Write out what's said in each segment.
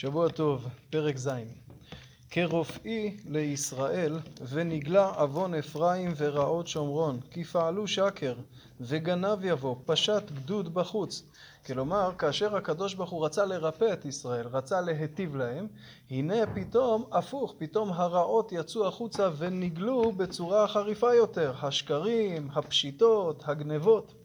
שבוע טוב, פרק ז' כרופאי לישראל ונגלה עוון אפרים ורעות שומרון כי פעלו שקר וגנב יבוא פשט גדוד בחוץ. כלומר כאשר הקדוש ברוך הוא רצה לרפא את ישראל רצה להיטיב להם הנה פתאום הפוך פתאום הרעות יצאו החוצה ונגלו בצורה חריפה יותר. השקרים הפשיטות הגנבות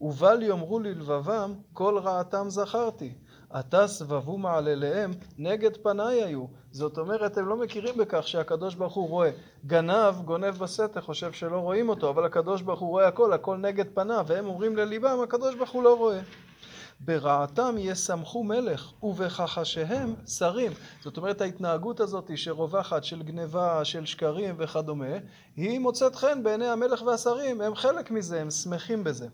ובל יאמרו ללבבם כל רעתם זכרתי עתה סבבו מעלליהם נגד פניי היו. זאת אומרת, הם לא מכירים בכך שהקדוש ברוך הוא רואה. גנב, גונב בסתר, חושב שלא רואים אותו, אבל הקדוש ברוך הוא רואה הכל, הכל נגד פניו, והם אומרים לליבם, הקדוש ברוך הוא לא רואה. ברעתם ישמחו מלך, ובכחשיהם שרים. זאת אומרת, ההתנהגות הזאת שרווחת של גניבה, של שקרים וכדומה, היא מוצאת חן בעיני המלך והשרים, הם חלק מזה, הם שמחים בזה.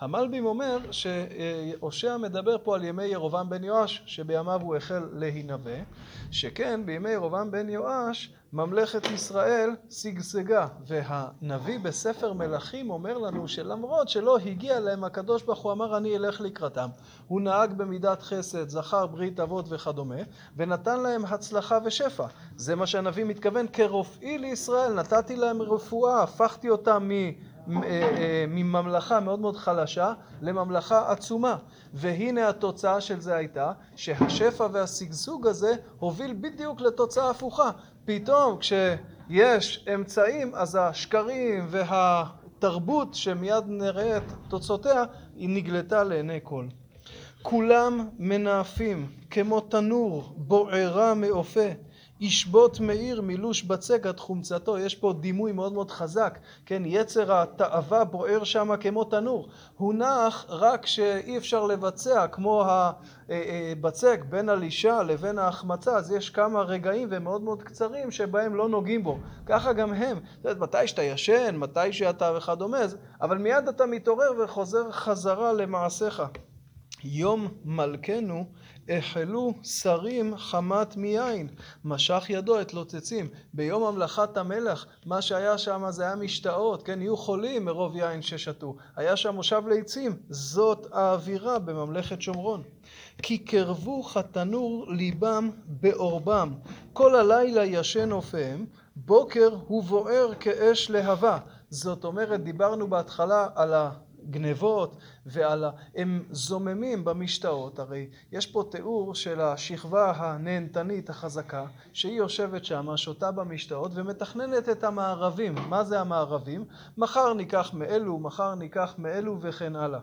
המלבים אומר שהושע מדבר פה על ימי ירובעם בן יואש, שבימיו הוא החל להינבא, שכן בימי ירובעם בן יואש ממלכת ישראל שגשגה, והנביא בספר מלכים אומר לנו שלמרות שלא הגיע להם הקדוש ברוך הוא אמר אני אלך לקראתם, הוא נהג במידת חסד, זכר ברית אבות וכדומה, ונתן להם הצלחה ושפע. זה מה שהנביא מתכוון כרופאי לישראל, נתתי להם רפואה, הפכתי אותם מ... מממלכה מאוד מאוד חלשה לממלכה עצומה. והנה התוצאה של זה הייתה שהשפע והשגשוג הזה הוביל בדיוק לתוצאה הפוכה פתאום כשיש אמצעים אז השקרים והתרבות שמיד נראה את תוצאותיה היא נגלתה לעיני כל. כולם מנאפים כמו תנור בוערה מאופה ישבות מאיר מילוש בצק עד חומצתו. יש פה דימוי מאוד מאוד חזק. כן יצר התאווה בוער שמה כמו תנור. הוא נח רק שאי אפשר לבצע כמו הבצק בין הלישה לבין ההחמצה. אז יש כמה רגעים ומאוד מאוד קצרים שבהם לא נוגעים בו. ככה גם הם. מתי שאתה ישן מתי שאתה וכדומה אבל מיד אתה מתעורר וחוזר חזרה למעשיך יום מלכנו החלו שרים חמת מיין משך ידו את לוצצים. ביום המלכת המלך מה שהיה שם זה היה משתאות כן יהיו חולים מרוב יין ששתו. היה שם מושב ליצים זאת האווירה בממלכת שומרון. כי קרבו כתנור ליבם בעורבם כל הלילה ישן אופיהם בוקר הוא בוער כאש להבה. זאת אומרת דיברנו בהתחלה על ה... גנבות ועל ה... הם זוממים במשתאות, הרי יש פה תיאור של השכבה הנהנתנית החזקה שהיא יושבת שמה, שותה במשתאות ומתכננת את המערבים. מה זה המערבים? מחר ניקח מאלו, מחר ניקח מאלו וכן הלאה.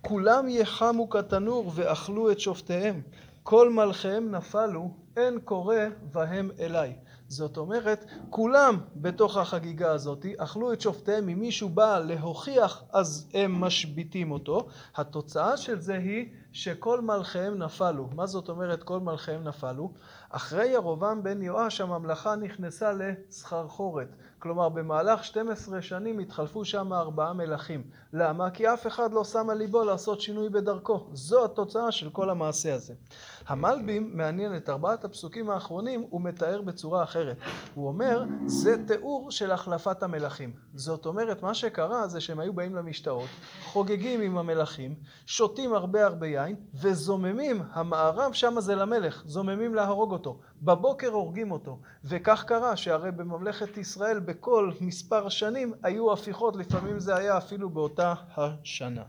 כולם יחמו כתנור ואכלו את שופטיהם, כל מלכיהם נפלו, אין קורא בהם אליי. זאת אומרת, כולם בתוך החגיגה הזאת אכלו את שופטיהם, אם מישהו בא להוכיח אז הם משביתים אותו. התוצאה של זה היא שכל מלכיהם נפלו. מה זאת אומרת כל מלכיהם נפלו? אחרי ירובעם בן יואש הממלכה נכנסה לסחרחורת. כלומר במהלך 12 שנים התחלפו שם ארבעה מלכים. למה? כי אף אחד לא שם על ליבו לעשות שינוי בדרכו. זו התוצאה של כל המעשה הזה. המלבים מעניין את ארבעת הפסוקים האחרונים הוא מתאר בצורה אחרת. הוא אומר זה תיאור של החלפת המלכים. זאת אומרת מה שקרה זה שהם היו באים למשתאות, חוגגים עם המלכים, שותים הרבה הרבה יין וזוממים, המערב שם זה למלך, זוממים להרוג אותו. בבוקר הורגים אותו. וכך קרה שהרי בממלכת ישראל בכל מספר שנים היו הפיכות, לפעמים זה היה אפילו באותה השנה.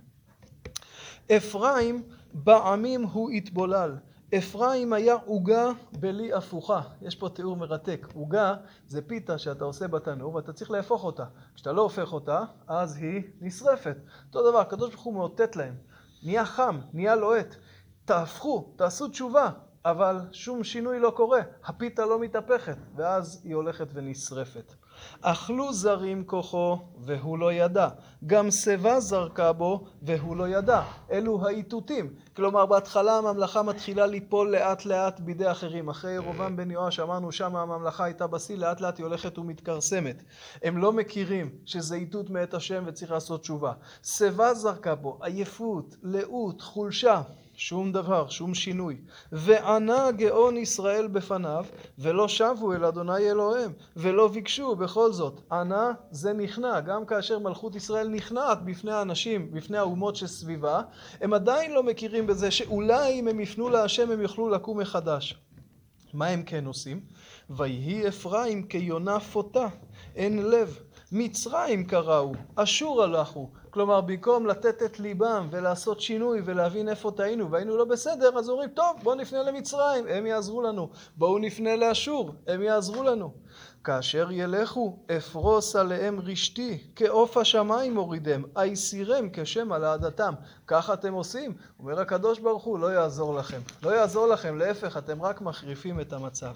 אפרים בעמים הוא התבולל. אפרים היה עוגה בלי הפוכה. יש פה תיאור מרתק. עוגה זה פיתה שאתה עושה בתנור ואתה צריך להפוך אותה. כשאתה לא הופך אותה, אז היא נשרפת. אותו דבר, הקדוש ברוך הוא מאותת להם. נהיה חם, נהיה לוהט. תהפכו, תעשו תשובה. אבל שום שינוי לא קורה, הפיתה לא מתהפכת, ואז היא הולכת ונשרפת. אכלו זרים כוחו והוא לא ידע, גם שיבה זרקה בו והוא לא ידע. אלו האיתותים. כלומר בהתחלה הממלכה מתחילה ליפול לאט לאט בידי אחרים. אחרי ירובעם בן יואש אמרנו שם הממלכה הייתה בשיא, לאט לאט היא הולכת ומתכרסמת. הם לא מכירים שזה איתות מאת השם וצריך לעשות תשובה. שיבה זרקה בו, עייפות, לאות, חולשה. שום דבר, שום שינוי. וענה גאון ישראל בפניו, ולא שבו אל אדוני אלוהיהם, ולא ביקשו בכל זאת. ענה זה נכנע, גם כאשר מלכות ישראל נכנעת בפני האנשים, בפני האומות שסביבה, הם עדיין לא מכירים בזה שאולי אם הם יפנו להשם הם יוכלו לקום מחדש. מה הם כן עושים? ויהי אפרים כיונה פותה, אין לב. מצרים קראו, אשור הלכו. כלומר, במקום לתת את ליבם ולעשות שינוי ולהבין איפה טעינו והיינו לא בסדר, אז אומרים, טוב, בואו נפנה למצרים, הם יעזרו לנו. בואו נפנה לאשור, הם יעזרו לנו. כאשר ילכו, אפרוס עליהם רשתי, כעוף השמיים הורידם, אייסירם כשם על העדתם. כך אתם עושים? אומר הקדוש ברוך הוא, לא יעזור לכם. לא יעזור לכם, להפך, אתם רק מחריפים את המצב.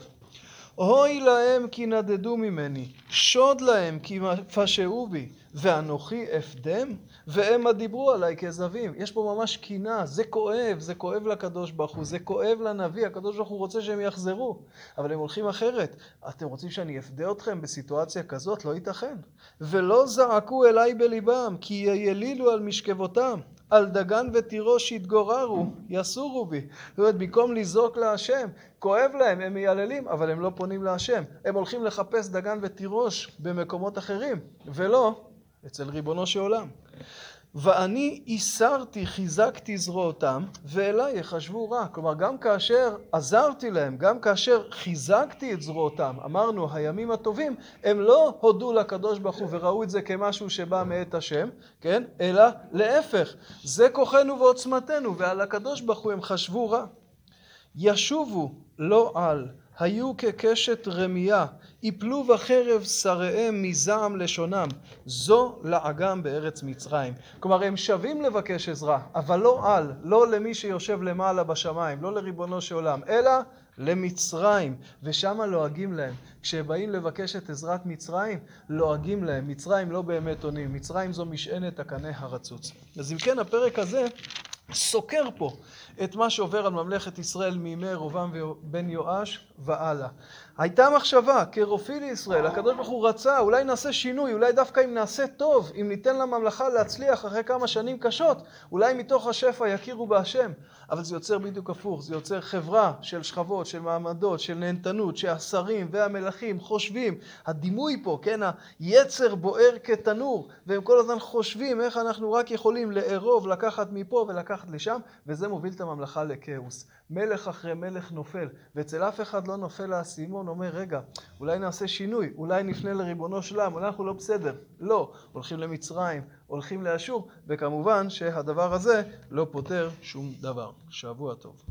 אוי להם כי נדדו ממני, שוד להם כי פשעו בי, ואנוכי אפדם, והמה דיברו עליי כזבים. יש פה ממש קינה, זה כואב, זה כואב לקדוש ברוך הוא, זה כואב לנביא, הקדוש ברוך הוא רוצה שהם יחזרו, אבל הם הולכים אחרת. אתם רוצים שאני אפדה אתכם בסיטואציה כזאת? לא ייתכן. ולא זעקו אליי בליבם, כי יילילו על משכבותם. על דגן ותירוש יתגוררו, יסורו בי. זאת אומרת, במקום לזעוק להשם, כואב להם, הם מייללים, אבל הם לא פונים להשם. הם הולכים לחפש דגן ותירוש במקומות אחרים, ולא אצל ריבונו של עולם. ואני איסרתי, חיזקתי זרועותם, ואליי יחשבו רע. כלומר, גם כאשר עזרתי להם, גם כאשר חיזקתי את זרועותם, אמרנו, הימים הטובים, הם לא הודו לקדוש ברוך הוא וראו את זה כמשהו שבא מאת השם, כן? אלא להפך, זה כוחנו ועוצמתנו, ועל הקדוש ברוך הוא הם חשבו רע. ישובו לא על, היו כקשת רמייה, יפלו בחרב שריהם מזעם לשונם, זו לעגם בארץ מצרים. כלומר, הם שווים לבקש עזרה, אבל לא על, לא למי שיושב למעלה בשמיים, לא לריבונו של עולם, אלא למצרים, ושמה לועגים להם. כשבאים לבקש את עזרת מצרים, לועגים להם. מצרים לא באמת עונים, מצרים זו משענת הקנה הרצוץ. אז אם כן, הפרק הזה סוקר פה את מה שעובר על ממלכת ישראל מימי רובעם בן יואש והלאה. הייתה מחשבה, כרופאי לישראל, הקדוש ברוך הוא רצה, אולי נעשה שינוי, אולי דווקא אם נעשה טוב, אם ניתן לממלכה להצליח אחרי כמה שנים קשות, אולי מתוך השפע יכירו בהשם. אבל זה יוצר בדיוק הפוך, זה יוצר חברה של שכבות, של מעמדות, של נהנתנות, שהשרים והמלכים חושבים, הדימוי פה, כן, היצר בוער כתנור, והם כל הזמן חושבים איך אנחנו רק יכולים לארוב, לקחת מפה ולקחת לשם, וזה מוביל את הממלכה לכאוס. מלך אחרי מלך נופל, ואצל אף אחד לא נופל האסימון, אומר, רגע, אולי נעשה שינוי, אולי נפנה לריבונו של אולי אנחנו לא בסדר. לא, הולכים למצרים, הולכים לאשור, וכמובן שהדבר הזה לא פותר שום דבר. שבוע טוב.